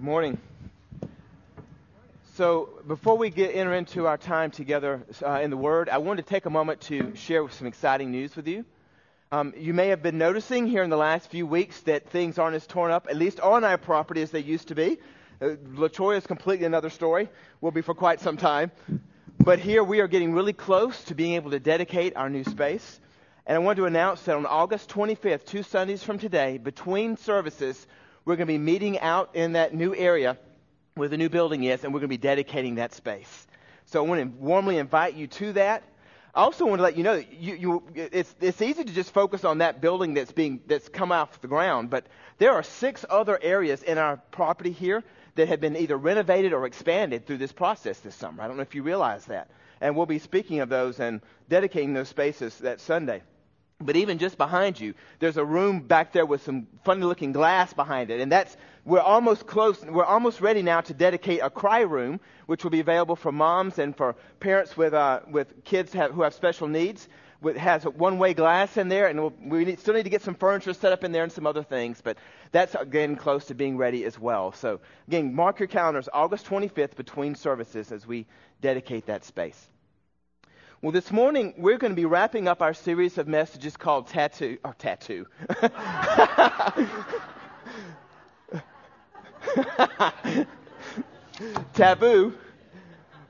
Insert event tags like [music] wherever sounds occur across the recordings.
Good morning. So, before we get enter into our time together uh, in the Word, I wanted to take a moment to share some exciting news with you. Um, you may have been noticing here in the last few weeks that things aren't as torn up, at least on our property, as they used to be. Uh, Latoya is completely another story. Will be for quite some time. But here we are getting really close to being able to dedicate our new space. And I want to announce that on August 25th, two Sundays from today, between services, we're going to be meeting out in that new area where the new building is, and we're going to be dedicating that space. So I want to warmly invite you to that. I also want to let you know that you, you, it's, it's easy to just focus on that building that's being that's come off the ground, but there are six other areas in our property here that have been either renovated or expanded through this process this summer. I don't know if you realize that, and we'll be speaking of those and dedicating those spaces that Sunday. But even just behind you, there's a room back there with some funny looking glass behind it. And that's, we're almost close, we're almost ready now to dedicate a cry room, which will be available for moms and for parents with, uh, with kids have, who have special needs. It has a one way glass in there, and we'll, we need, still need to get some furniture set up in there and some other things. But that's, again, close to being ready as well. So, again, mark your calendars August 25th between services as we dedicate that space. Well, this morning we're going to be wrapping up our series of messages called Tattoo, or Tattoo. [laughs] Taboo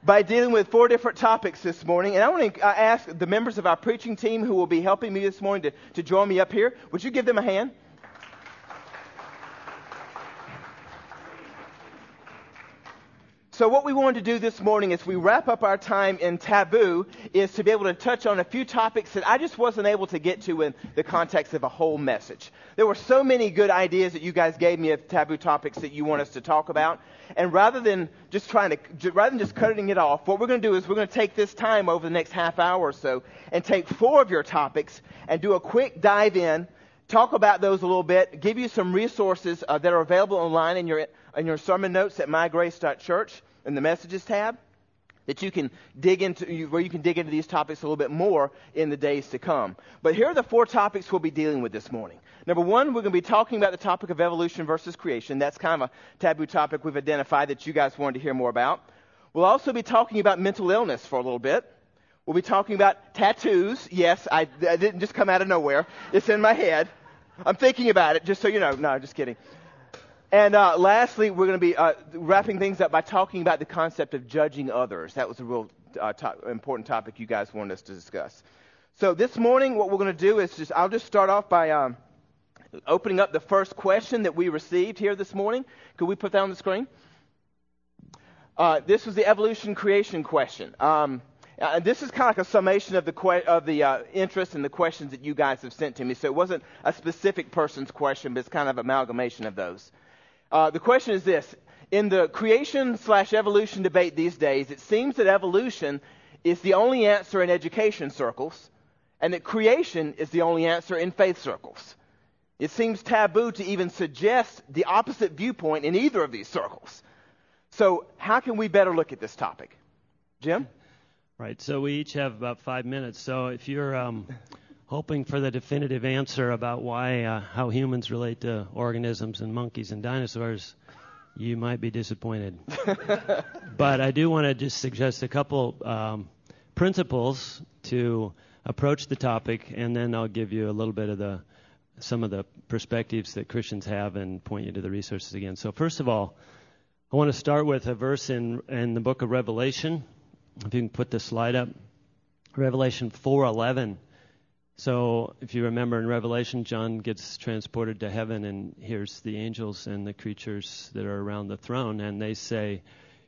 by dealing with four different topics this morning. And I want to uh, ask the members of our preaching team who will be helping me this morning to, to join me up here. Would you give them a hand? So, what we wanted to do this morning as we wrap up our time in taboo is to be able to touch on a few topics that I just wasn't able to get to in the context of a whole message. There were so many good ideas that you guys gave me of taboo topics that you want us to talk about. And rather than just trying to, rather than just cutting it off, what we're going to do is we're going to take this time over the next half hour or so and take four of your topics and do a quick dive in talk about those a little bit, give you some resources uh, that are available online in your, in your sermon notes at mygrace.church in the messages tab that you can dig into where you can dig into these topics a little bit more in the days to come. But here are the four topics we'll be dealing with this morning. Number one, we're going to be talking about the topic of evolution versus creation. That's kind of a taboo topic we've identified that you guys wanted to hear more about. We'll also be talking about mental illness for a little bit. We'll be talking about tattoos. Yes, I, I didn't just come out of nowhere. It's in my head. I'm thinking about it, just so you know. No, just kidding. And uh, lastly, we're going to be uh, wrapping things up by talking about the concept of judging others. That was a real uh, to- important topic you guys wanted us to discuss. So this morning, what we're going to do is just, I'll just start off by um, opening up the first question that we received here this morning. Could we put that on the screen? Uh, this was the evolution creation question. Um, uh, this is kind of like a summation of the que- of the uh, interest and the questions that you guys have sent to me. So it wasn't a specific person's question, but it's kind of amalgamation of those. Uh, the question is this. In the creation slash evolution debate these days, it seems that evolution is the only answer in education circles, and that creation is the only answer in faith circles. It seems taboo to even suggest the opposite viewpoint in either of these circles. So, how can we better look at this topic? Jim? Right, so we each have about five minutes. So, if you're um, hoping for the definitive answer about why uh, how humans relate to organisms and monkeys and dinosaurs, you might be disappointed. [laughs] but I do want to just suggest a couple um, principles to approach the topic, and then I'll give you a little bit of the some of the perspectives that Christians have and point you to the resources again. So first of all, I want to start with a verse in in the book of Revelation. If you can put the slide up, Revelation 4:11 so, if you remember in Revelation, John gets transported to heaven and hears the angels and the creatures that are around the throne, and they say,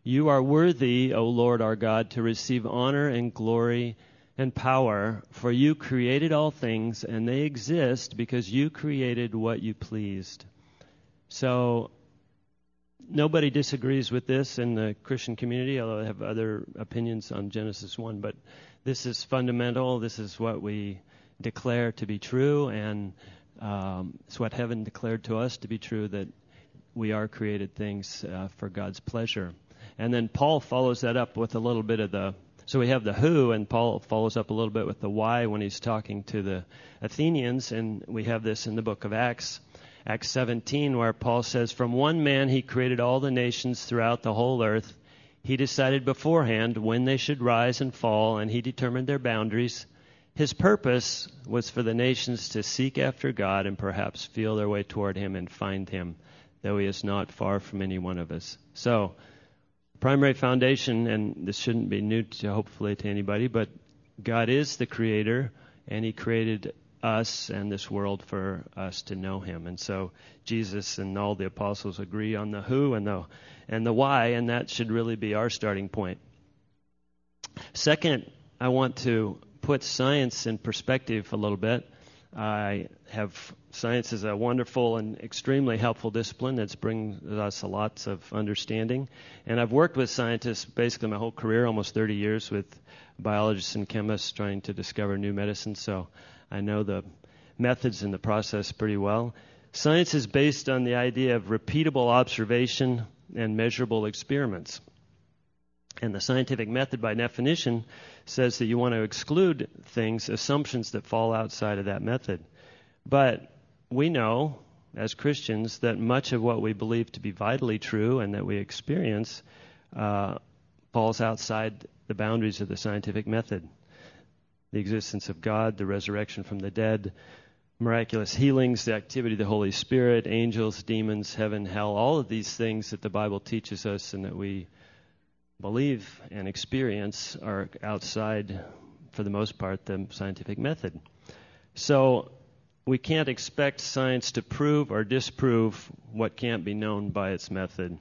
You are worthy, O Lord our God, to receive honor and glory and power, for you created all things, and they exist because you created what you pleased. So, nobody disagrees with this in the Christian community, although I have other opinions on Genesis 1, but this is fundamental. This is what we declare to be true, and um, it's what heaven declared to us to be true that we are created things uh, for God's pleasure. And then Paul follows that up with a little bit of the. So we have the who, and Paul follows up a little bit with the why when he's talking to the Athenians, and we have this in the book of Acts. Acts 17, where Paul says, From one man he created all the nations throughout the whole earth. He decided beforehand when they should rise and fall, and he determined their boundaries. His purpose was for the nations to seek after God and perhaps feel their way toward him and find him, though he is not far from any one of us. So, primary foundation, and this shouldn't be new to hopefully to anybody, but God is the creator, and he created us and this world for us to know him. And so Jesus and all the apostles agree on the who and the and the why, and that should really be our starting point. Second, I want to put science in perspective a little bit. I have science is a wonderful and extremely helpful discipline that's brings us lots of understanding. And I've worked with scientists basically my whole career, almost 30 years, with biologists and chemists trying to discover new medicines. So I know the methods and the process pretty well. Science is based on the idea of repeatable observation and measurable experiments. And the scientific method, by definition, says that you want to exclude things, assumptions that fall outside of that method. But we know, as Christians, that much of what we believe to be vitally true and that we experience uh, falls outside the boundaries of the scientific method the existence of God, the resurrection from the dead, miraculous healings, the activity of the Holy Spirit, angels, demons, heaven, hell, all of these things that the Bible teaches us and that we believe and experience are outside, for the most part, the scientific method. So we can't expect science to prove or disprove what can't be known by its method.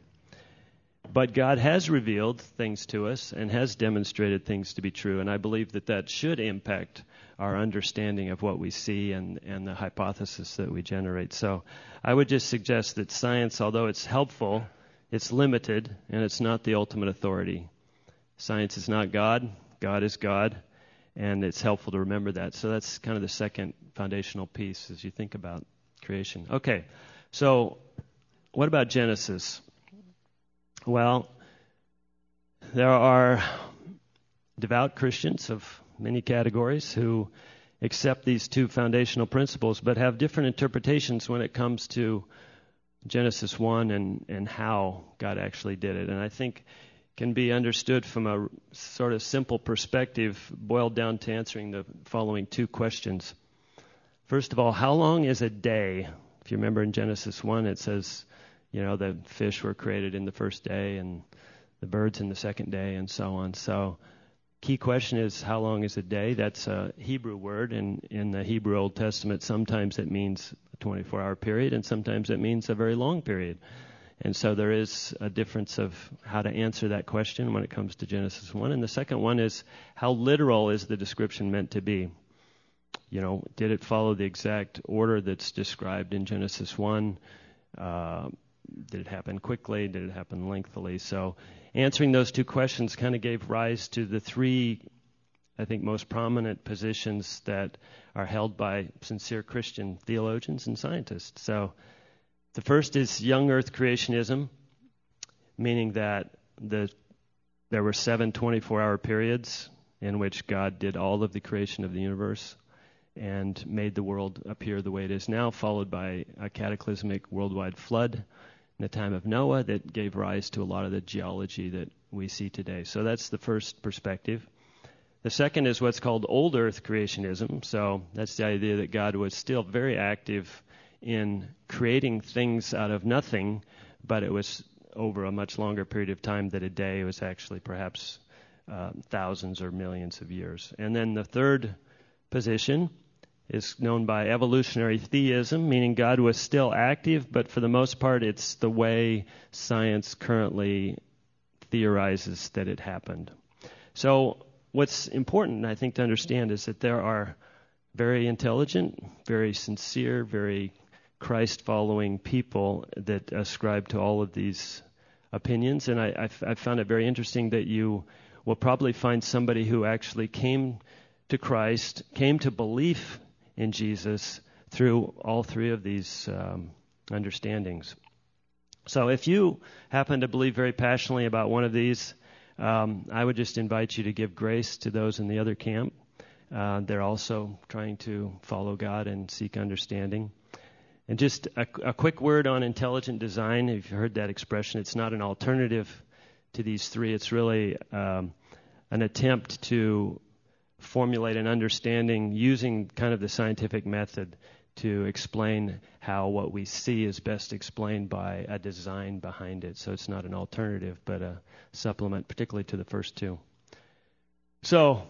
But God has revealed things to us and has demonstrated things to be true, and I believe that that should impact our understanding of what we see and, and the hypothesis that we generate. So I would just suggest that science, although it's helpful, it's limited and it's not the ultimate authority. Science is not God, God is God, and it's helpful to remember that. So that's kind of the second foundational piece as you think about creation. Okay, so what about Genesis? Well, there are devout Christians of many categories who accept these two foundational principles but have different interpretations when it comes to Genesis 1 and, and how God actually did it. And I think can be understood from a sort of simple perspective, boiled down to answering the following two questions. First of all, how long is a day? If you remember in Genesis 1, it says you know, the fish were created in the first day and the birds in the second day and so on. So, key question is how long is a day? That's a Hebrew word, and in the Hebrew Old Testament, sometimes it means 24 hour period, and sometimes it means a very long period. And so there is a difference of how to answer that question when it comes to Genesis 1. And the second one is how literal is the description meant to be? You know, did it follow the exact order that's described in Genesis 1? Uh, did it happen quickly? Did it happen lengthily? So, answering those two questions kind of gave rise to the three, I think, most prominent positions that are held by sincere Christian theologians and scientists. So, the first is young Earth creationism, meaning that the there were seven 24-hour periods in which God did all of the creation of the universe and made the world appear the way it is now, followed by a cataclysmic worldwide flood in the time of Noah that gave rise to a lot of the geology that we see today. So that's the first perspective. The second is what's called old earth creationism. So that's the idea that God was still very active in creating things out of nothing, but it was over a much longer period of time than a day. It was actually perhaps uh, thousands or millions of years. And then the third position is known by evolutionary theism, meaning God was still active, but for the most part, it's the way science currently theorizes that it happened. So, what's important, I think, to understand is that there are very intelligent, very sincere, very Christ following people that ascribe to all of these opinions. And I, found it very interesting that you will probably find somebody who actually came to Christ, came to belief in Jesus through all three of these um, understandings. So if you happen to believe very passionately about one of these, um, I would just invite you to give grace to those in the other camp. Uh, they're also trying to follow God and seek understanding. And just a, a quick word on intelligent design. If you've heard that expression, it's not an alternative to these three. It's really um, an attempt to formulate an understanding using kind of the scientific method to explain how what we see is best explained by a design behind it. So it's not an alternative, but a supplement, particularly to the first two. So,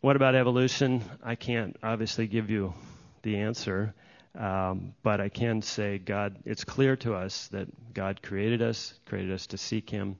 what about evolution? I can't obviously give you the answer. Um, but I can say God, it's clear to us that God created us, created us to seek Him.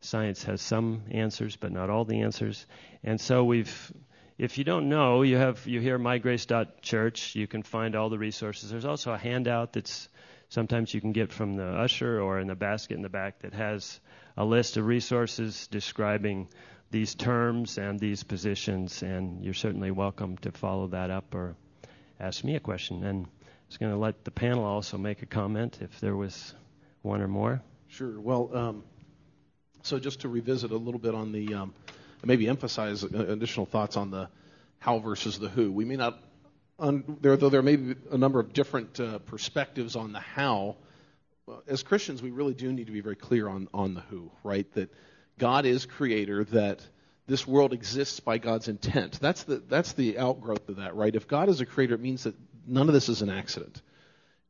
Science has some answers, but not all the answers. And so we've, if you don't know, you have you hear mygrace.church. You can find all the resources. There's also a handout that's sometimes you can get from the usher or in the basket in the back that has a list of resources describing these terms and these positions. And you're certainly welcome to follow that up or ask me a question. And I was going to let the panel also make a comment if there was one or more. Sure. Well, um, so just to revisit a little bit on the, um, maybe emphasize additional thoughts on the how versus the who. We may not, un, there, though there may be a number of different uh, perspectives on the how. As Christians, we really do need to be very clear on, on the who, right? That God is creator, that this world exists by God's intent. That's the, that's the outgrowth of that, right? If God is a creator, it means that none of this is an accident.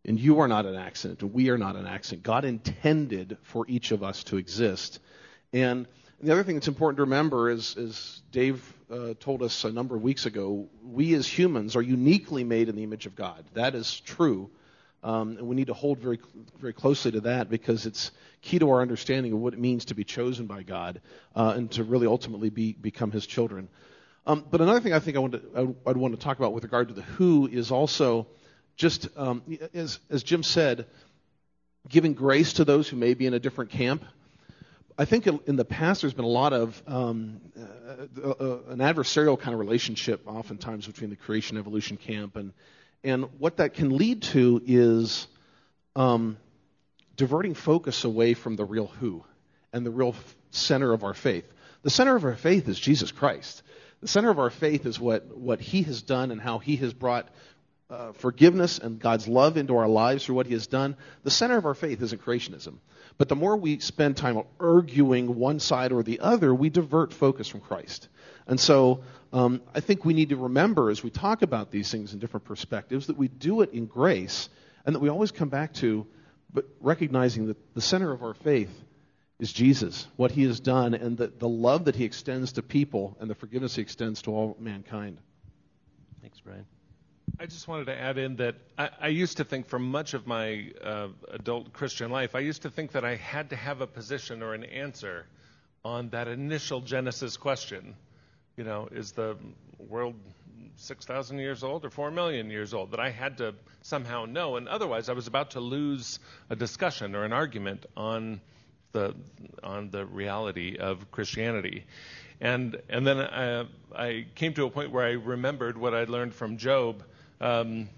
And you are not an accident, and we are not an accident. God intended for each of us to exist. And the other thing that's important to remember is, as Dave uh, told us a number of weeks ago, we as humans are uniquely made in the image of God. That is true. Um, and we need to hold very, very closely to that because it's key to our understanding of what it means to be chosen by God uh, and to really ultimately be, become His children. Um, but another thing I think I want to, I'd want to talk about with regard to the who is also just, um, as, as Jim said, giving grace to those who may be in a different camp. I think in the past there's been a lot of um, uh, uh, an adversarial kind of relationship, oftentimes between the creation evolution camp and and what that can lead to is um, diverting focus away from the real who and the real f- center of our faith. The center of our faith is Jesus Christ. The center of our faith is what, what He has done and how He has brought uh, forgiveness and God's love into our lives through what He has done. The center of our faith isn't creationism. But the more we spend time arguing one side or the other, we divert focus from Christ. And so um, I think we need to remember as we talk about these things in different perspectives that we do it in grace and that we always come back to but recognizing that the center of our faith is Jesus, what he has done, and the, the love that he extends to people and the forgiveness he extends to all mankind. Thanks, Brian. I just wanted to add in that I, I used to think for much of my uh, adult Christian life, I used to think that I had to have a position or an answer on that initial Genesis question you know, is the world 6,000 years old or 4 million years old that I had to somehow know. And otherwise, I was about to lose a discussion or an argument on the, on the reality of Christianity. And, and then I, I came to a point where I remembered what I'd learned from Job. Um,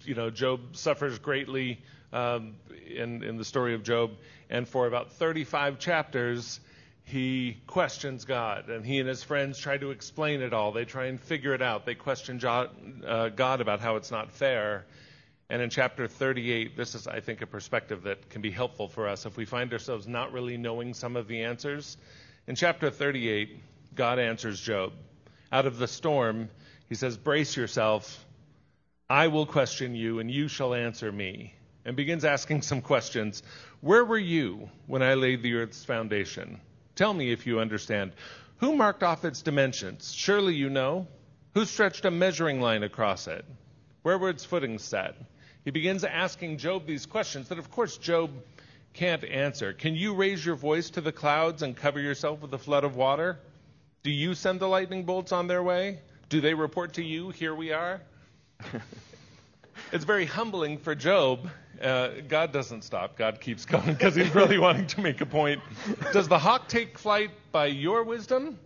you know, Job suffers greatly um, in, in the story of Job. And for about 35 chapters, he questions God, and he and his friends try to explain it all. They try and figure it out. They question uh, God about how it's not fair. And in chapter 38, this is, I think, a perspective that can be helpful for us if we find ourselves not really knowing some of the answers. In chapter 38, God answers Job. Out of the storm, he says, Brace yourself. I will question you, and you shall answer me. And begins asking some questions. Where were you when I laid the earth's foundation? Tell me if you understand. Who marked off its dimensions? Surely you know. Who stretched a measuring line across it? Where were its footings set? He begins asking Job these questions that, of course, Job can't answer. Can you raise your voice to the clouds and cover yourself with a flood of water? Do you send the lightning bolts on their way? Do they report to you, here we are? [laughs] it's very humbling for Job uh, God doesn't stop. God keeps going because he's really [laughs] wanting to make a point. Does the hawk take flight by your wisdom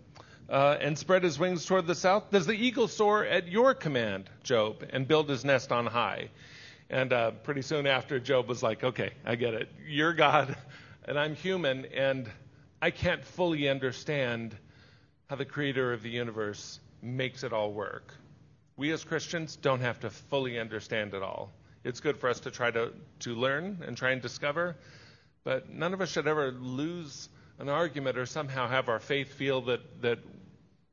uh, and spread his wings toward the south? Does the eagle soar at your command, Job, and build his nest on high? And uh, pretty soon after, Job was like, okay, I get it. You're God, [laughs] and I'm human, and I can't fully understand how the creator of the universe makes it all work. We as Christians don't have to fully understand it all. It's good for us to try to, to learn and try and discover, but none of us should ever lose an argument or somehow have our faith feel that, that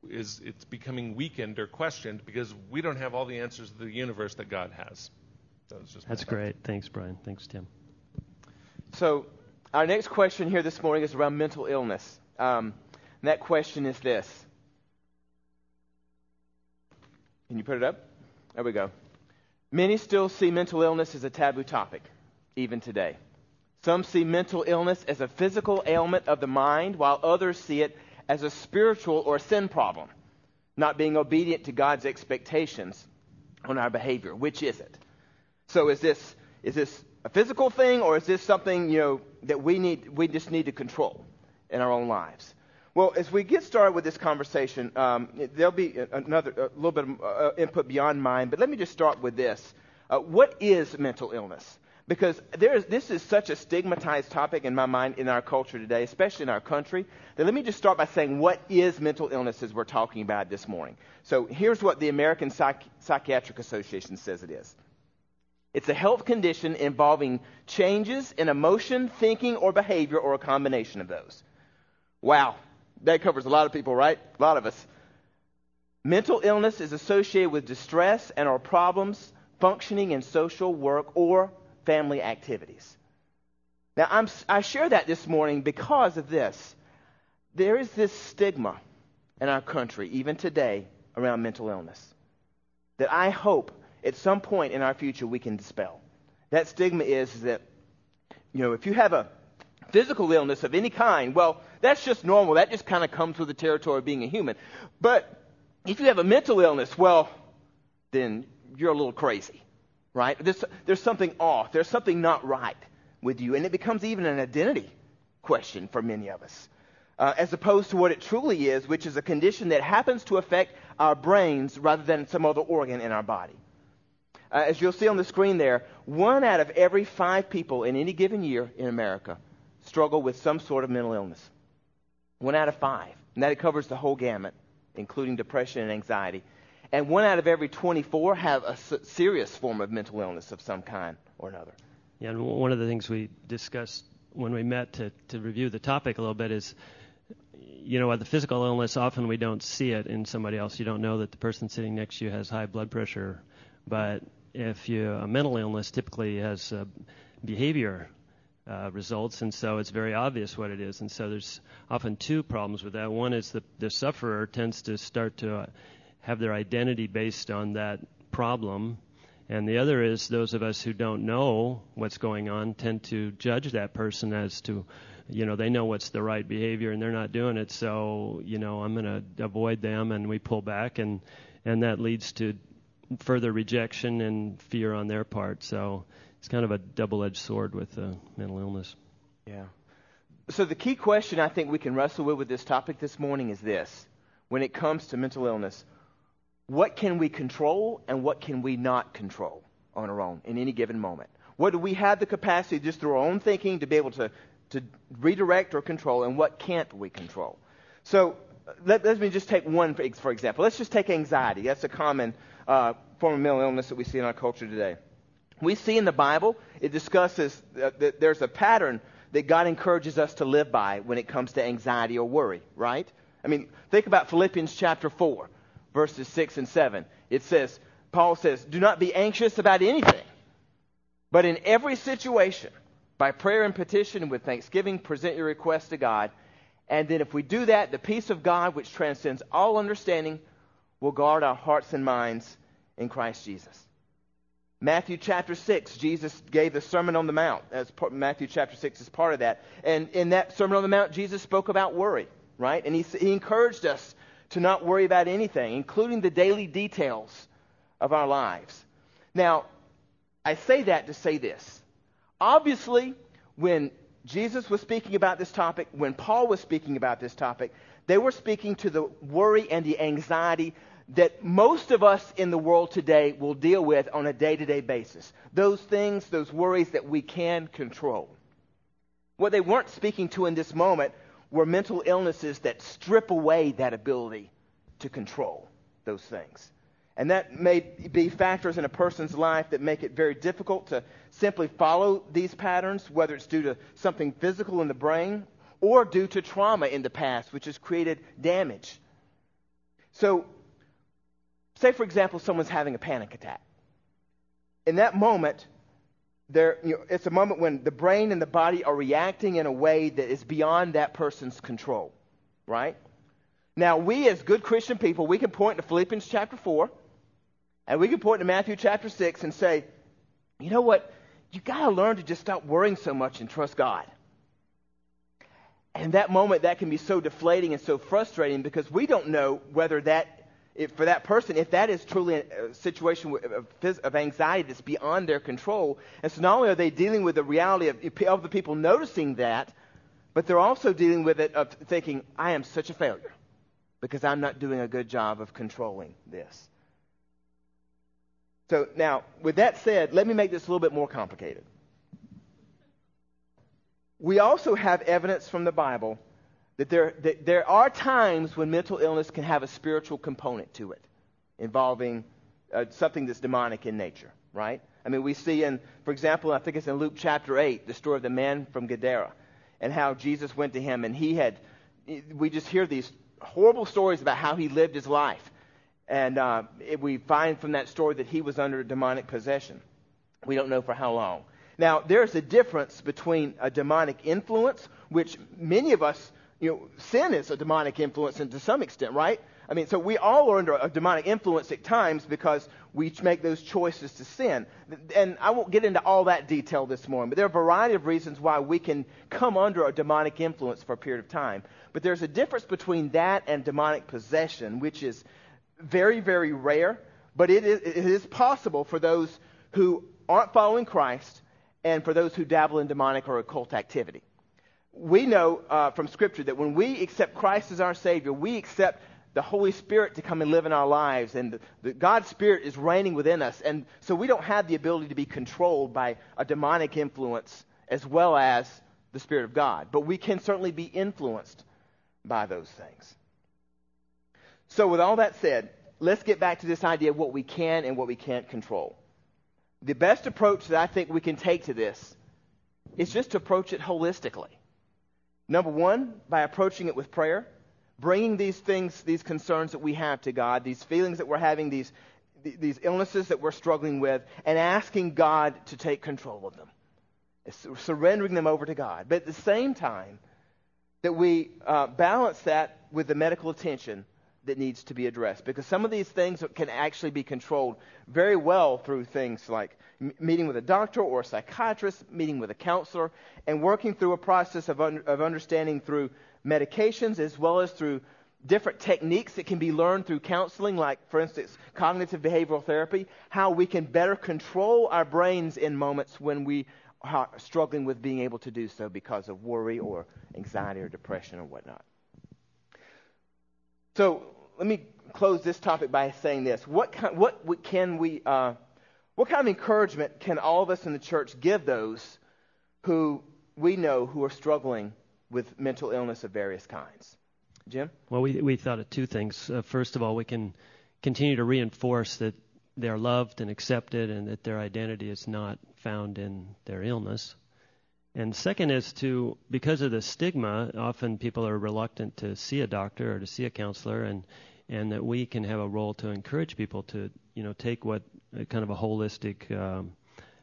is it's becoming weakened or questioned because we don't have all the answers to the universe that God has. That That's great. Thanks, Brian. Thanks, Tim. So, our next question here this morning is around mental illness. Um, and that question is this. Can you put it up? There we go. Many still see mental illness as a taboo topic, even today. Some see mental illness as a physical ailment of the mind, while others see it as a spiritual or sin problem, not being obedient to God's expectations on our behavior. Which is it? So is this is this a physical thing or is this something, you know, that we need we just need to control in our own lives? Well, as we get started with this conversation, um, there'll be another a little bit of uh, input beyond mine, but let me just start with this. Uh, what is mental illness? Because this is such a stigmatized topic in my mind in our culture today, especially in our country, that let me just start by saying what is mental illness as we're talking about this morning. So here's what the American Psych- Psychiatric Association says it is. It's a health condition involving changes in emotion, thinking, or behavior, or a combination of those. Wow, that covers a lot of people, right? A lot of us. Mental illness is associated with distress and or problems functioning in social work or family activities. Now, I'm, I share that this morning because of this. There is this stigma in our country, even today, around mental illness that I hope at some point in our future we can dispel. That stigma is that, you know, if you have a physical illness of any kind, well, that's just normal. That just kind of comes with the territory of being a human. But if you have a mental illness, well, then you're a little crazy right? There's, there's something off. There's something not right with you. And it becomes even an identity question for many of us, uh, as opposed to what it truly is, which is a condition that happens to affect our brains rather than some other organ in our body. Uh, as you'll see on the screen there, one out of every five people in any given year in America struggle with some sort of mental illness. One out of five. And that covers the whole gamut, including depression and anxiety and one out of every 24 have a serious form of mental illness of some kind or another. Yeah, and one of the things we discussed when we met to, to review the topic a little bit is, you know, the physical illness, often we don't see it in somebody else. You don't know that the person sitting next to you has high blood pressure. But if you, a mental illness typically has uh, behavior uh, results, and so it's very obvious what it is. And so there's often two problems with that. One is the, the sufferer tends to start to uh, have their identity based on that problem. And the other is those of us who don't know what's going on tend to judge that person as to, you know, they know what's the right behavior and they're not doing it. So, you know, I'm going to avoid them and we pull back and, and that leads to further rejection and fear on their part. So it's kind of a double edged sword with uh, mental illness. Yeah. So the key question I think we can wrestle with with this topic this morning is this. When it comes to mental illness, what can we control and what can we not control on our own in any given moment? What do we have the capacity just through our own thinking to be able to, to redirect or control, and what can't we control? So let, let me just take one, for, for example. Let's just take anxiety. That's a common uh, form of mental illness that we see in our culture today. We see in the Bible, it discusses that there's a pattern that God encourages us to live by when it comes to anxiety or worry, right? I mean, think about Philippians chapter 4 verses 6 and 7. It says, Paul says, Do not be anxious about anything, but in every situation, by prayer and petition with thanksgiving, present your requests to God. And then if we do that, the peace of God, which transcends all understanding, will guard our hearts and minds in Christ Jesus. Matthew chapter 6, Jesus gave the Sermon on the Mount. As part, Matthew chapter 6 is part of that. And in that Sermon on the Mount, Jesus spoke about worry, right? And he, he encouraged us to not worry about anything, including the daily details of our lives. Now, I say that to say this. Obviously, when Jesus was speaking about this topic, when Paul was speaking about this topic, they were speaking to the worry and the anxiety that most of us in the world today will deal with on a day to day basis. Those things, those worries that we can control. What they weren't speaking to in this moment were mental illnesses that strip away that ability to control those things. And that may be factors in a person's life that make it very difficult to simply follow these patterns, whether it's due to something physical in the brain or due to trauma in the past, which has created damage. So, say, for example, someone's having a panic attack. In that moment, there, you know, it's a moment when the brain and the body are reacting in a way that is beyond that person's control, right? Now, we as good Christian people, we can point to Philippians chapter 4 and we can point to Matthew chapter 6 and say, you know what? You got to learn to just stop worrying so much and trust God. And that moment, that can be so deflating and so frustrating because we don't know whether that, if for that person, if that is truly a situation of anxiety that's beyond their control. And so not only are they dealing with the reality of, of the people noticing that, but they're also dealing with it of thinking, I am such a failure because I'm not doing a good job of controlling this. So now, with that said, let me make this a little bit more complicated. We also have evidence from the Bible that there, that there are times when mental illness can have a spiritual component to it, involving uh, something that's demonic in nature, right? I mean, we see in, for example, I think it's in Luke chapter 8, the story of the man from Gadara, and how Jesus went to him, and he had, we just hear these horrible stories about how he lived his life. And uh, it, we find from that story that he was under demonic possession. We don't know for how long. Now, there's a difference between a demonic influence, which many of us, you know, sin is a demonic influence and to some extent, right? I mean, so we all are under a demonic influence at times because we make those choices to sin. And I won't get into all that detail this morning, but there are a variety of reasons why we can come under a demonic influence for a period of time. But there's a difference between that and demonic possession, which is very, very rare, but it is, it is possible for those who aren't following Christ and for those who dabble in demonic or occult activity. We know uh, from Scripture that when we accept Christ as our Savior, we accept the Holy Spirit to come and live in our lives, and the, the, God's Spirit is reigning within us. And so we don't have the ability to be controlled by a demonic influence as well as the Spirit of God. But we can certainly be influenced by those things. So, with all that said, let's get back to this idea of what we can and what we can't control. The best approach that I think we can take to this is just to approach it holistically. Number one, by approaching it with prayer, bringing these things, these concerns that we have to God, these feelings that we're having, these, these illnesses that we're struggling with, and asking God to take control of them, surrendering them over to God. But at the same time, that we uh, balance that with the medical attention that needs to be addressed because some of these things can actually be controlled very well through things like meeting with a doctor or a psychiatrist, meeting with a counselor, and working through a process of, un- of understanding through medications as well as through different techniques that can be learned through counseling, like, for instance, cognitive behavioral therapy, how we can better control our brains in moments when we are struggling with being able to do so because of worry or anxiety or depression or whatnot. So let me close this topic by saying this: What kind, what can we, uh, what kind of encouragement can all of us in the church give those who we know who are struggling with mental illness of various kinds? Jim? Well, we we thought of two things. Uh, first of all, we can continue to reinforce that they're loved and accepted, and that their identity is not found in their illness. And second is to, because of the stigma, often people are reluctant to see a doctor or to see a counselor, and and that we can have a role to encourage people to, you know, take what kind of a holistic um,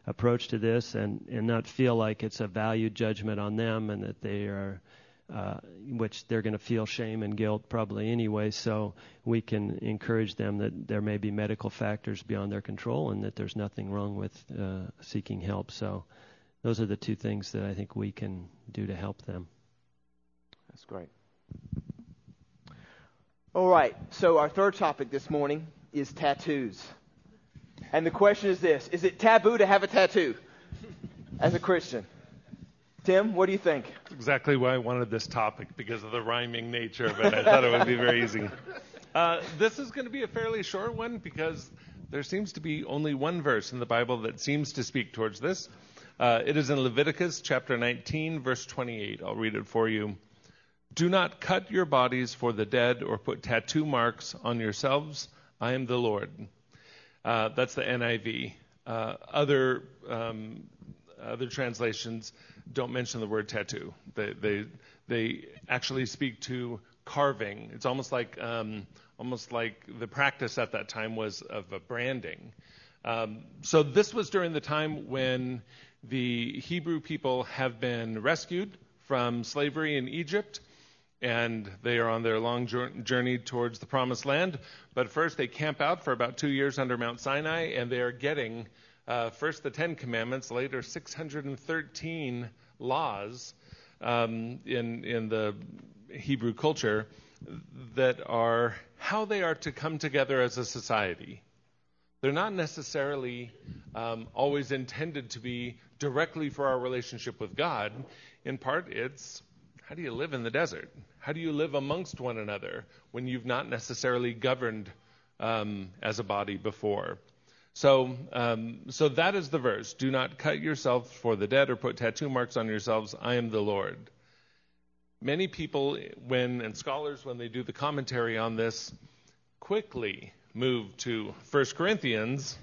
approach to this, and and not feel like it's a value judgment on them, and that they are, uh, which they're going to feel shame and guilt probably anyway. So we can encourage them that there may be medical factors beyond their control, and that there's nothing wrong with uh, seeking help. So those are the two things that I think we can do to help them. That's great. All right, so our third topic this morning is tattoos. And the question is this Is it taboo to have a tattoo as a Christian? Tim, what do you think? exactly why I wanted this topic because of the rhyming nature of it. I thought it would be very easy. [laughs] Uh, this is going to be a fairly short one because there seems to be only one verse in the Bible that seems to speak towards this. Uh, it is in Leviticus chapter 19, verse 28. I'll read it for you. Do not cut your bodies for the dead or put tattoo marks on yourselves. I am the Lord. Uh, that's the NIV. Uh, other um, other translations don't mention the word tattoo. They they they actually speak to carving. It's almost like um, almost like the practice at that time was of a branding. Um, so this was during the time when the Hebrew people have been rescued from slavery in Egypt, and they are on their long journey towards the promised land. But first, they camp out for about two years under Mount Sinai, and they are getting uh, first the Ten Commandments, later 613 laws um, in in the Hebrew culture that are how they are to come together as a society. They're not necessarily um, always intended to be directly for our relationship with God. In part, it's how do you live in the desert? How do you live amongst one another when you've not necessarily governed um, as a body before? So, um, so that is the verse. Do not cut yourselves for the dead or put tattoo marks on yourselves. I am the Lord. Many people, when and scholars, when they do the commentary on this, quickly move to 1 Corinthians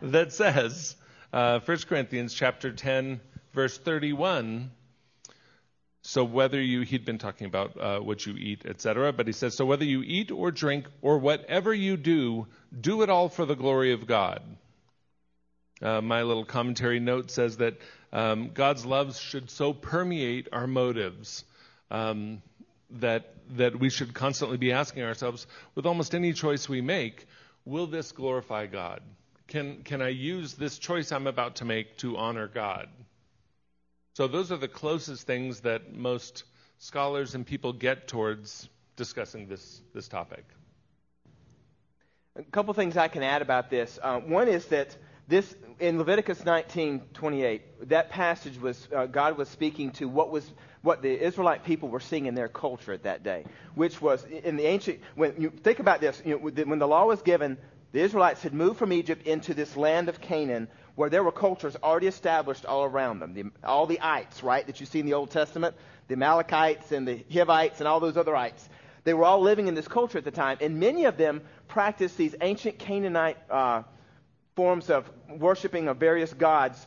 that says, uh, 1 Corinthians chapter 10, verse 31. So whether you, he'd been talking about uh, what you eat, etc., but he says, so whether you eat or drink or whatever you do, do it all for the glory of God. Uh, my little commentary note says that um, God's love should so permeate our motives um, that that we should constantly be asking ourselves, with almost any choice we make, will this glorify God? Can, can I use this choice I'm about to make to honor God? So, those are the closest things that most scholars and people get towards discussing this, this topic. A couple things I can add about this. Uh, one is that this in Leviticus 19:28, that passage was uh, God was speaking to what was what the Israelite people were seeing in their culture at that day, which was in the ancient. When you think about this, you know, when the law was given, the Israelites had moved from Egypt into this land of Canaan where there were cultures already established all around them. The, all the ites, right, that you see in the Old Testament, the Amalekites and the Hivites and all those other ites. They were all living in this culture at the time, and many of them practiced these ancient Canaanite uh, forms of worshiping of various gods.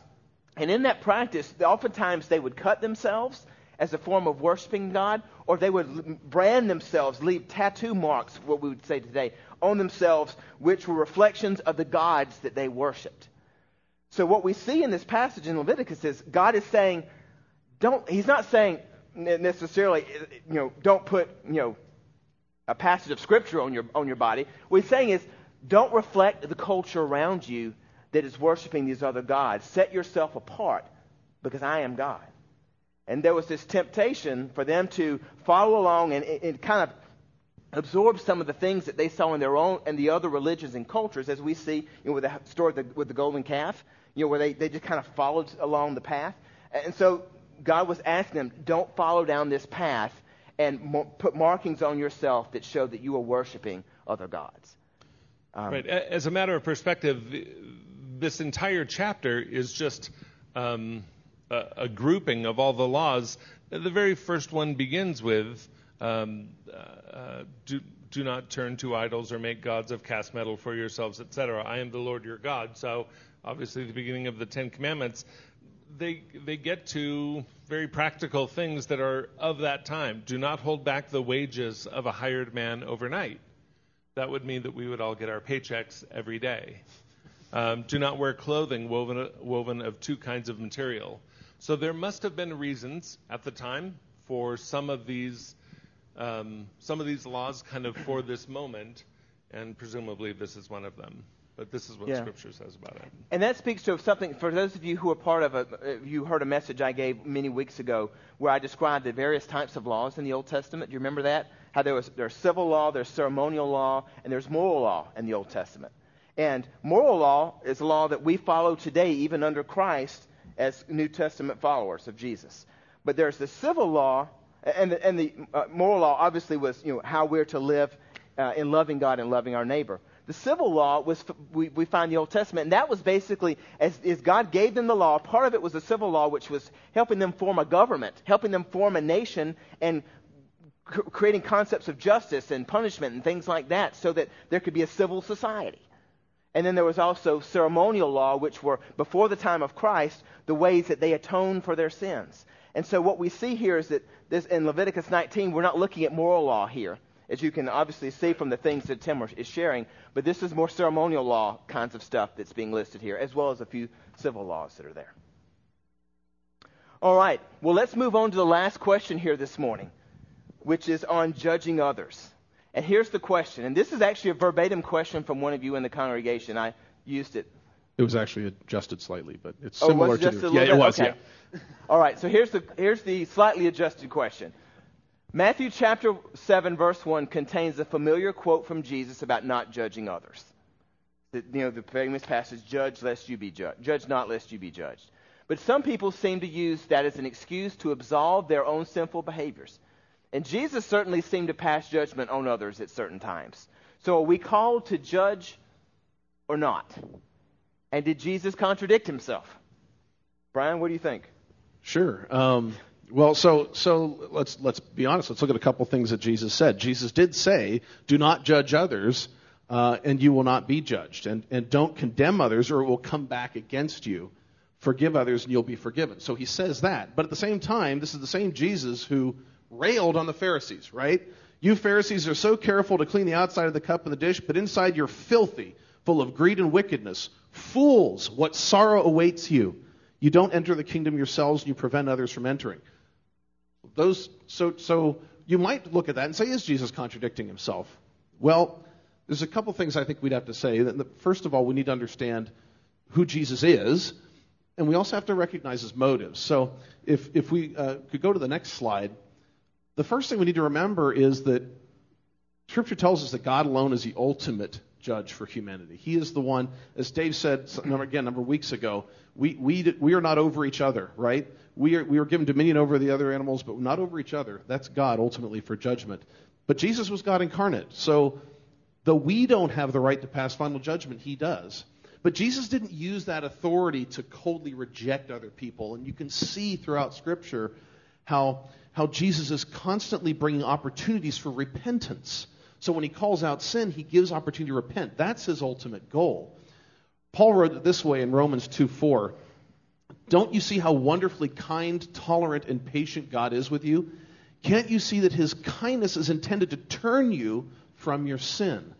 And in that practice, oftentimes they would cut themselves as a form of worshiping God, or they would brand themselves, leave tattoo marks, what we would say today, on themselves, which were reflections of the gods that they worshiped. So what we see in this passage in Leviticus is God is saying, don't, he's not saying necessarily, uh, you know, don't put, you know, a passage of scripture on your, on your body. What he's saying is, don't reflect the culture around you that is worshiping these other gods. Set yourself apart because I am God. And there was this temptation for them to follow along and, and kind of absorb some of the things that they saw in their own and the other religions and cultures, as we see you know, with the story with the golden calf, you know, where they, they just kind of followed along the path. And so God was asking them, don't follow down this path and put markings on yourself that show that you are worshiping other gods. Um, right. As a matter of perspective, this entire chapter is just um, a, a, grouping of all the laws. The very first one begins with um, uh, do, do not turn to idols or make gods of cast metal for yourselves, etc. I am the Lord your God. So, obviously, the beginning of the Ten Commandments, they they get to very practical things that are of that time. Do not hold back the wages of a hired man overnight. That would mean that we would all get our paychecks every day. Um, do not wear clothing woven woven of two kinds of material. So there must have been reasons at the time for some of these um, some of these laws kind of for this moment, and presumably this is one of them. But this is what yeah. Scripture says about it. And that speaks to something, for those of you who are part of a, you heard a message I gave many weeks ago where I described the various types of laws in the Old Testament. Do you remember that? How there was, there's civil law, there's ceremonial law, and there's moral law in the Old Testament. And moral law is a law that we follow today, even under Christ, as New Testament followers of Jesus. But there's the civil law and the, and the uh, moral law obviously was you know, how we're to live uh, in loving God and loving our neighbor. The civil law was we, we find in the Old Testament, and that was basically as, as God gave them the law. Part of it was the civil law, which was helping them form a government, helping them form a nation, and creating concepts of justice and punishment and things like that, so that there could be a civil society. And then there was also ceremonial law, which were, before the time of Christ, the ways that they atoned for their sins. And so what we see here is that this, in Leviticus 19, we're not looking at moral law here, as you can obviously see from the things that Tim is sharing, but this is more ceremonial law kinds of stuff that's being listed here, as well as a few civil laws that are there. All right, well, let's move on to the last question here this morning, which is on judging others. And here's the question, and this is actually a verbatim question from one of you in the congregation. I used it. It was actually adjusted slightly, but it's Oh, similar was it to just the, yeah, bit? it was. Okay. All right, so here's the here's the slightly adjusted question. Matthew chapter 7 verse 1 contains a familiar quote from Jesus about not judging others. The, you know, the famous passage, judge lest you be judged. Judge not lest you be judged. But some people seem to use that as an excuse to absolve their own sinful behaviors. And Jesus certainly seemed to pass judgment on others at certain times. So are we called to judge or not? And did Jesus contradict himself? Brian, what do you think? Sure. Um, well, so so let's let's be honest. Let's look at a couple things that Jesus said. Jesus did say, "Do not judge others, uh, and you will not be judged, and and don't condemn others, or it will come back against you. Forgive others, and you'll be forgiven." So he says that. But at the same time, this is the same Jesus who railed on the Pharisees, right? You Pharisees are so careful to clean the outside of the cup and the dish, but inside you're filthy, full of greed and wickedness. Fools, what sorrow awaits you. You don't enter the kingdom yourselves, and you prevent others from entering. Those, so, so you might look at that and say, is Jesus contradicting himself? Well, there's a couple things I think we'd have to say. First of all, we need to understand who Jesus is, and we also have to recognize his motives. So if, if we uh, could go to the next slide, the first thing we need to remember is that Scripture tells us that God alone is the ultimate judge for humanity. He is the one, as Dave said again a number of weeks ago, we, we, we are not over each other, right? We are, we are given dominion over the other animals, but not over each other. That's God ultimately for judgment. But Jesus was God incarnate. So though we don't have the right to pass final judgment, he does. But Jesus didn't use that authority to coldly reject other people. And you can see throughout Scripture how, how Jesus is constantly bringing opportunities for repentance. So when he calls out sin, he gives opportunity to repent. That's his ultimate goal. Paul wrote it this way in Romans 2 4. Don't you see how wonderfully kind, tolerant, and patient God is with you? Can't you see that his kindness is intended to turn you from your sin?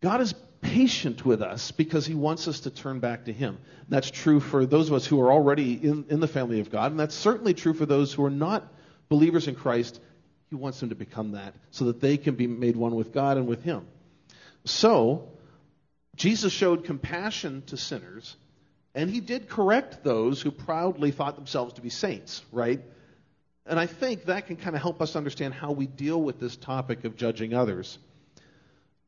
God is patient with us because he wants us to turn back to him. That's true for those of us who are already in, in the family of God, and that's certainly true for those who are not believers in Christ. He wants them to become that so that they can be made one with God and with him. So, Jesus showed compassion to sinners, and he did correct those who proudly thought themselves to be saints, right? And I think that can kind of help us understand how we deal with this topic of judging others.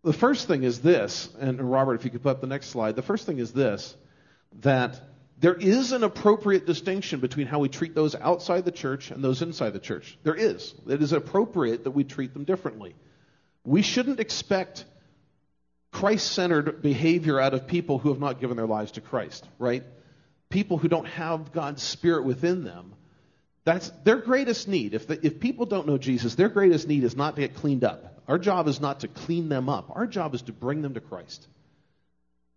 The first thing is this, and Robert, if you could put up the next slide, the first thing is this that there is an appropriate distinction between how we treat those outside the church and those inside the church. There is. It is appropriate that we treat them differently. We shouldn't expect Christ centered behavior out of people who have not given their lives to Christ, right? People who don't have God's Spirit within them. That's their greatest need. If, the, if people don't know Jesus, their greatest need is not to get cleaned up. Our job is not to clean them up. Our job is to bring them to Christ.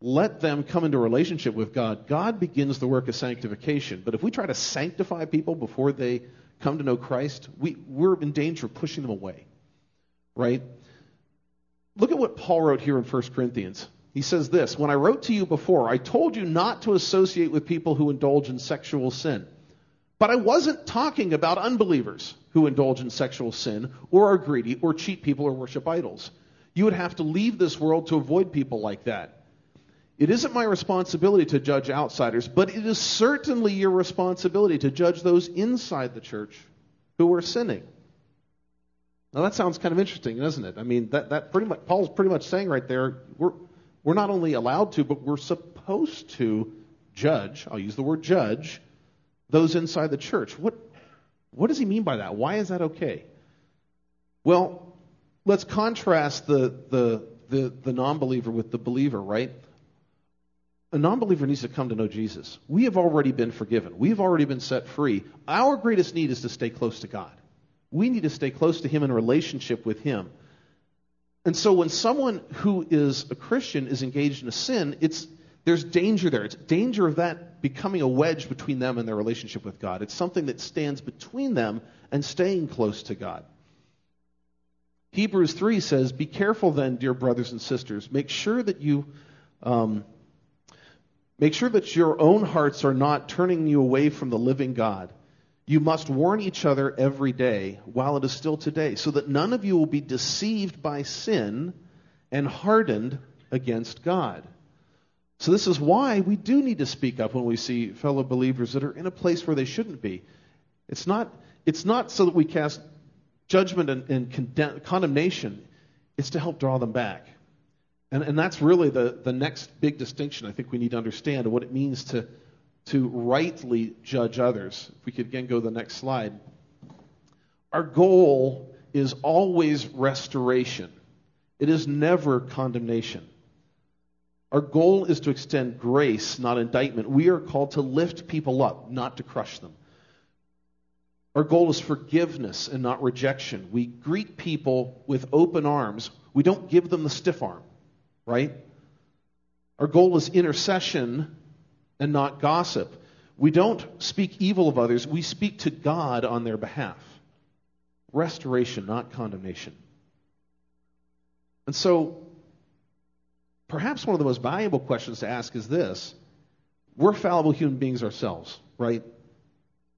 Let them come into relationship with God. God begins the work of sanctification. But if we try to sanctify people before they come to know Christ, we, we're in danger of pushing them away. Right? Look at what Paul wrote here in 1 Corinthians. He says this When I wrote to you before, I told you not to associate with people who indulge in sexual sin. But I wasn't talking about unbelievers who indulge in sexual sin, or are greedy, or cheat people, or worship idols. You would have to leave this world to avoid people like that. It isn't my responsibility to judge outsiders, but it is certainly your responsibility to judge those inside the church who are sinning. Now that sounds kind of interesting, doesn't it? I mean, that, that pretty much Paul's pretty much saying right there, we're we're not only allowed to, but we're supposed to judge. I'll use the word judge those inside the church. What what does he mean by that? Why is that okay? Well, let's contrast the the the, the non-believer with the believer, right? A non-believer needs to come to know Jesus. We have already been forgiven. We have already been set free. Our greatest need is to stay close to God. We need to stay close to Him in relationship with Him. And so when someone who is a Christian is engaged in a sin, it's there's danger there. It's danger of that becoming a wedge between them and their relationship with God. It's something that stands between them and staying close to God. Hebrews 3 says, Be careful then, dear brothers and sisters. Make sure that you. Um, make sure that your own hearts are not turning you away from the living God. You must warn each other every day while it is still today, so that none of you will be deceived by sin and hardened against God. So, this is why we do need to speak up when we see fellow believers that are in a place where they shouldn't be. It's not, it's not so that we cast judgment and, and condemn, condemnation, it's to help draw them back. And, and that's really the, the next big distinction I think we need to understand what it means to, to rightly judge others. If we could again go to the next slide. Our goal is always restoration, it is never condemnation. Our goal is to extend grace, not indictment. We are called to lift people up, not to crush them. Our goal is forgiveness and not rejection. We greet people with open arms. We don't give them the stiff arm, right? Our goal is intercession and not gossip. We don't speak evil of others, we speak to God on their behalf. Restoration, not condemnation. And so, perhaps one of the most valuable questions to ask is this We're fallible human beings ourselves, right?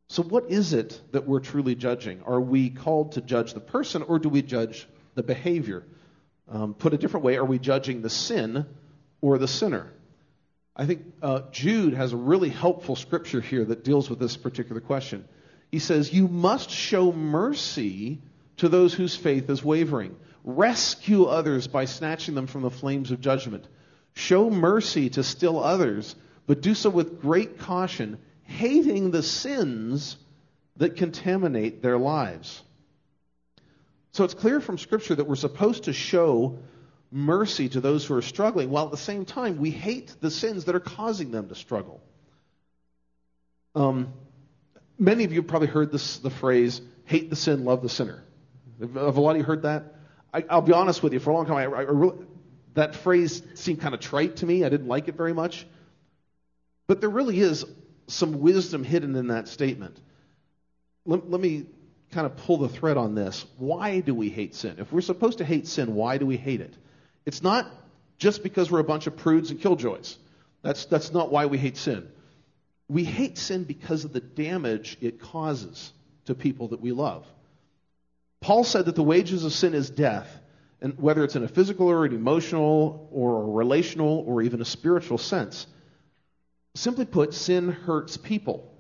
So, what is it that we're truly judging? Are we called to judge the person or do we judge the behavior? Um, put a different way, are we judging the sin or the sinner? I think uh, Jude has a really helpful scripture here that deals with this particular question. He says, You must show mercy to those whose faith is wavering. Rescue others by snatching them from the flames of judgment. Show mercy to still others, but do so with great caution hating the sins that contaminate their lives. So it's clear from Scripture that we're supposed to show mercy to those who are struggling, while at the same time we hate the sins that are causing them to struggle. Um, many of you probably heard this, the phrase, hate the sin, love the sinner. Have, have a lot of you heard that? I, will be honest with you, for a long time, I, I really, that phrase seemed kind of trite to me. I didn't like it very much. But there really is some wisdom hidden in that statement. Let, let me kind of pull the thread on this. Why do we hate sin? If we're supposed to hate sin, why do we hate it? It's not just because we're a bunch of prudes and killjoys. That's, that's not why we hate sin. We hate sin because of the damage it causes to people that we love. Paul said that the wages of sin is death, and whether it's in a physical or an emotional or a relational or even a spiritual sense. Simply put, sin hurts people.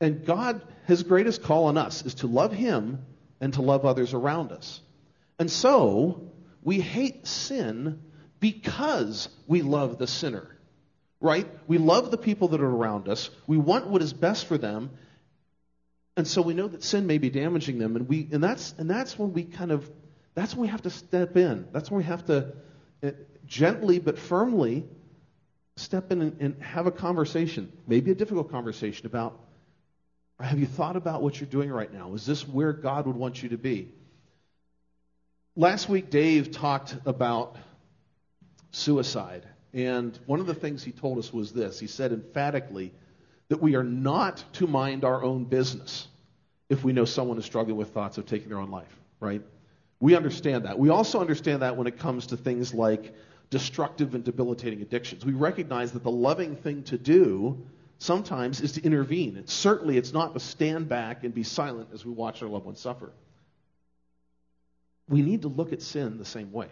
And God, his greatest call on us is to love him and to love others around us. And so, we hate sin because we love the sinner. Right? We love the people that are around us. We want what is best for them. And so we know that sin may be damaging them and we and that's and that's when we kind of that's when we have to step in. That's when we have to uh, gently but firmly step in and, and have a conversation, maybe a difficult conversation about have you thought about what you're doing right now? Is this where God would want you to be? Last week, Dave talked about suicide. And one of the things he told us was this he said emphatically that we are not to mind our own business if we know someone is struggling with thoughts of taking their own life, right? We understand that. We also understand that when it comes to things like destructive and debilitating addictions. We recognize that the loving thing to do sometimes is to intervene. Certainly it's not to stand back and be silent as we watch our loved ones suffer. We need to look at sin the same way.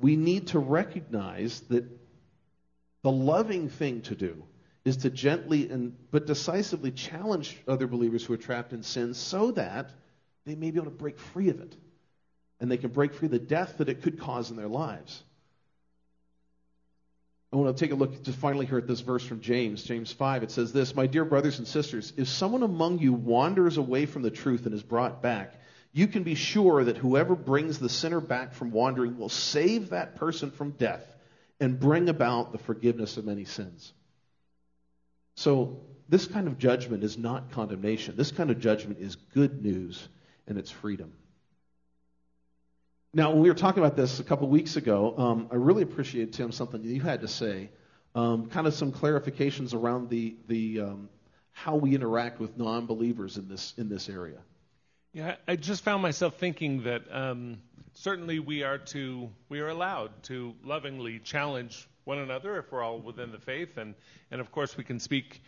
We need to recognize that the loving thing to do is to gently and but decisively challenge other believers who are trapped in sin so that they may be able to break free of it and they can break free the death that it could cause in their lives. I want to take a look to finally here at this verse from James, James 5. It says this My dear brothers and sisters, if someone among you wanders away from the truth and is brought back, you can be sure that whoever brings the sinner back from wandering will save that person from death and bring about the forgiveness of many sins. So, this kind of judgment is not condemnation. This kind of judgment is good news and it's freedom. Now, when we were talking about this a couple weeks ago, um, I really appreciated, Tim, something you had to say. Um, kind of some clarifications around the, the um, how we interact with non-believers in this in this area. Yeah, I just found myself thinking that um, certainly we are to we are allowed to lovingly challenge one another if we're all within the faith, and and of course we can speak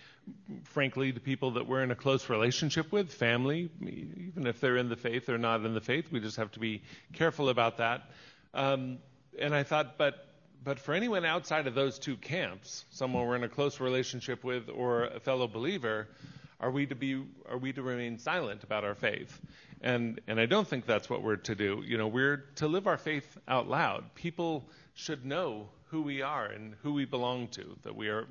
frankly to people that we're in a close relationship with, family, even if they're in the faith or not in the faith. We just have to be careful about that. Um, and I thought, but but for anyone outside of those two camps, someone we're in a close relationship with or a fellow believer, are we to be are we to remain silent about our faith? And and I don't think that's what we're to do. You know, we're to live our faith out loud. People should know who we are and who we belong to, that we are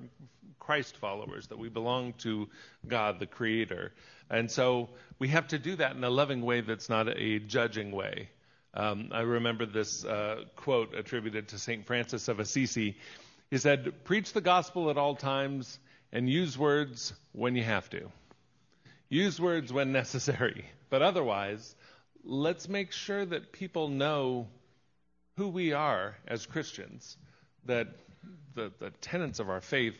Christ followers, that we belong to God the creator. And so we have to do that in a loving way that's not a judging way. Um, I remember this uh, quote attributed to St. Francis of Assisi. He said, Preach the gospel at all times and use words when you have to. Use words when [laughs] necessary. But otherwise, let's make sure that people know who we are as Christians, that the, the tenets of our faith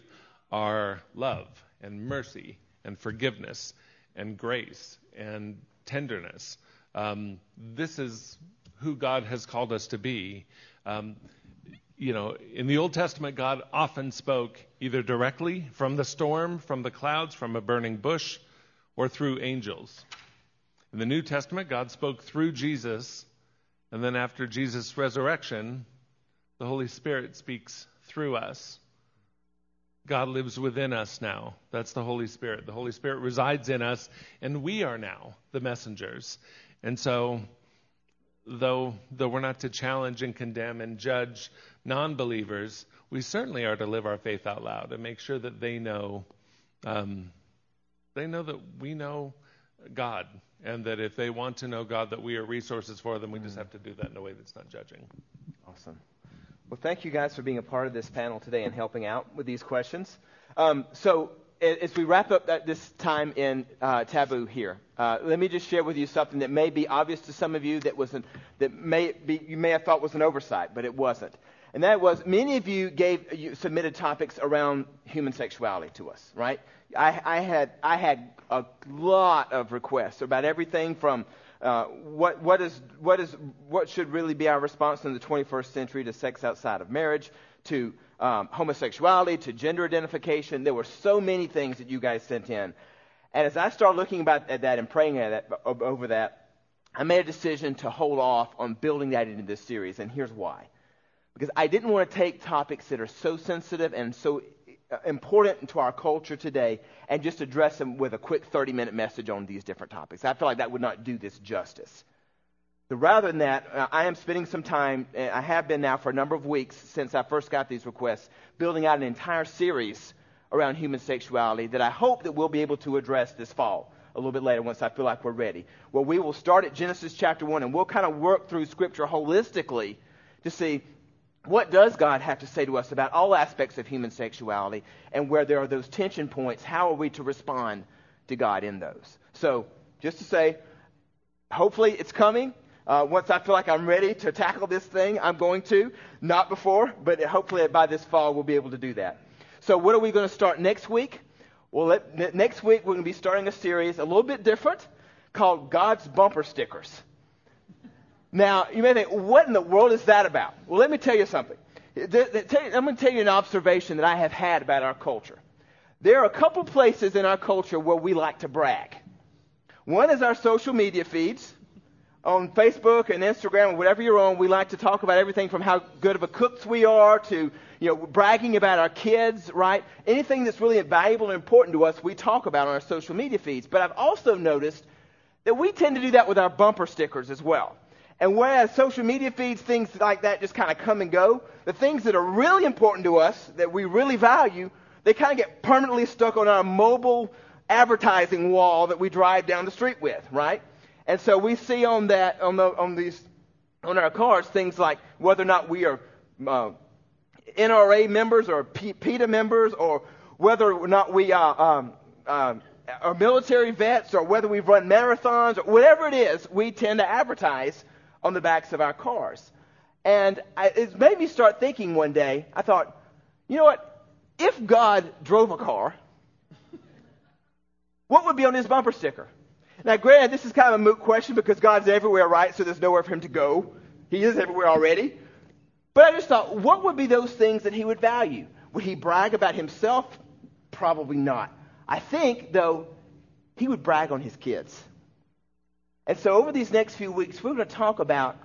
are love and mercy and forgiveness and grace and tenderness. Um, this is who God has called us to be. Um, you know, in the Old Testament, God often spoke either directly from the storm, from the clouds, from a burning bush, or through angels. In the New Testament, God spoke through Jesus, and then after Jesus' resurrection, the Holy Spirit speaks through us. God lives within us now. That's the Holy Spirit. The Holy Spirit resides in us, and we are now the messengers. And so, though, though we're not to challenge and condemn and judge non believers, we certainly are to live our faith out loud and make sure that they know um, they know that we know God and that if they want to know God that we are resources for them we just have to do that in a way that's not judging. Awesome. Well, thank you guys for being a part of this panel today and helping out with these questions. Um, so, as we wrap up this time in uh, taboo here, uh, let me just share with you something that may be obvious to some of you that was that may be, you may have thought was an oversight, but it wasn't and that was many of you gave you submitted topics around human sexuality to us, right? I, I had I had a lot of requests about everything from uh, what what is what is what should really be our response in the 21st century to sex outside of marriage, to um, homosexuality, to gender identification. There were so many things that you guys sent in, and as I started looking about at that and praying at that, over that, I made a decision to hold off on building that into this series, and here's why because I didn't want to take topics that are so sensitive and so uh, important to our culture today and just address them with a quick 30 minute message on these different topics. I feel like that would not do this justice. Rather than that, uh, I am spending some time, I have been now for a number of weeks since I first got these requests, building out an entire series around human sexuality that I hope that we'll be able to address this fall a little bit later once I feel like we're ready. Well, we will start at Genesis chapter 1 and we'll kind of work through Scripture holistically to see what does God have to say to us about all aspects of human sexuality and where there are those tension points? How are we to respond to God in those? So, just to say, hopefully it's coming. Uh, once I feel like I'm ready to tackle this thing, I'm going to. Not before, but hopefully by this fall we'll be able to do that. So, what are we going to start next week? Well, let, next week we're going to be starting a series a little bit different called God's Bumper Stickers. Now, you may think, what in the world is that about? Well, let me tell you something. I'm going to tell you an observation that I have had about our culture. There are a couple places in our culture where we like to brag. One is our social media feeds. On Facebook and Instagram or whatever you're on, we like to talk about everything from how good of a cooks we are to, you know, bragging about our kids, right? Anything that's really valuable and important to us, we talk about on our social media feeds. But I've also noticed that we tend to do that with our bumper stickers as well. And whereas social media feeds, things like that just kind of come and go, the things that are really important to us, that we really value, they kind of get permanently stuck on our mobile advertising wall that we drive down the street with, right? And so we see on that, on, the, on these, on our cars, things like whether or not we are uh, NRA members or P- PETA members, or whether or not we are, um, uh, are military vets, or whether we've run marathons, or whatever it is, we tend to advertise on the backs of our cars. And I, it made me start thinking one day. I thought, you know what? If God drove a car, what would be on his bumper sticker? Now, granted, this is kind of a moot question because God's everywhere, right? So there's nowhere for him to go. He is everywhere already. But I just thought, what would be those things that he would value? Would he brag about himself? Probably not. I think, though, he would brag on his kids. And so over these next few weeks, we're going to talk about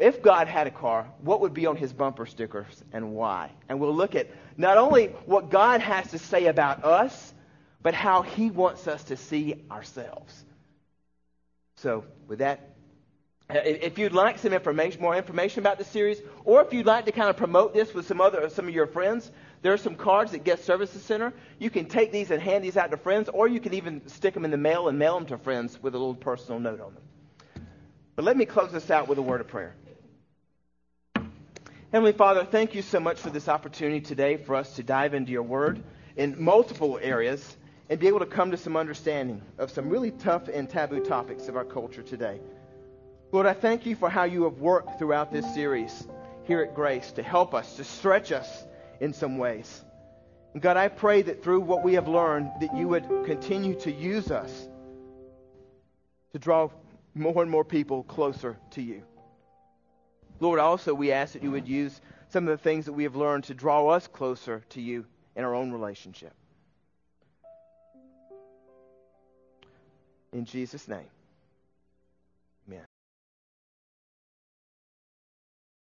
if God had a car, what would be on his bumper stickers and why? And we'll look at not only what God has to say about us, but how he wants us to see ourselves. So, with that, uh, if you'd like some information, more information about the series, or if you'd like to kind of promote this with some other, some of your friends, there are some cards at Guest Services Center. You can take these and hand these out to friends, or you can even stick them in the mail and mail them to friends with a little personal note on them. But let me close this out with a word of prayer. Heavenly Father, thank you so much for this opportunity today for us to dive into your word in multiple areas and be able to come to some understanding of some really tough and taboo topics of our culture today. Lord, I thank you for how you have worked throughout this series here at Grace to help us, to stretch us in some ways. And God, I pray that through what we have learned, that you would continue to use us to draw more and more people closer to you. Lord, also we ask that you would use some of the things that we have learned to draw us closer to you in our own relationship. In Jesus' name.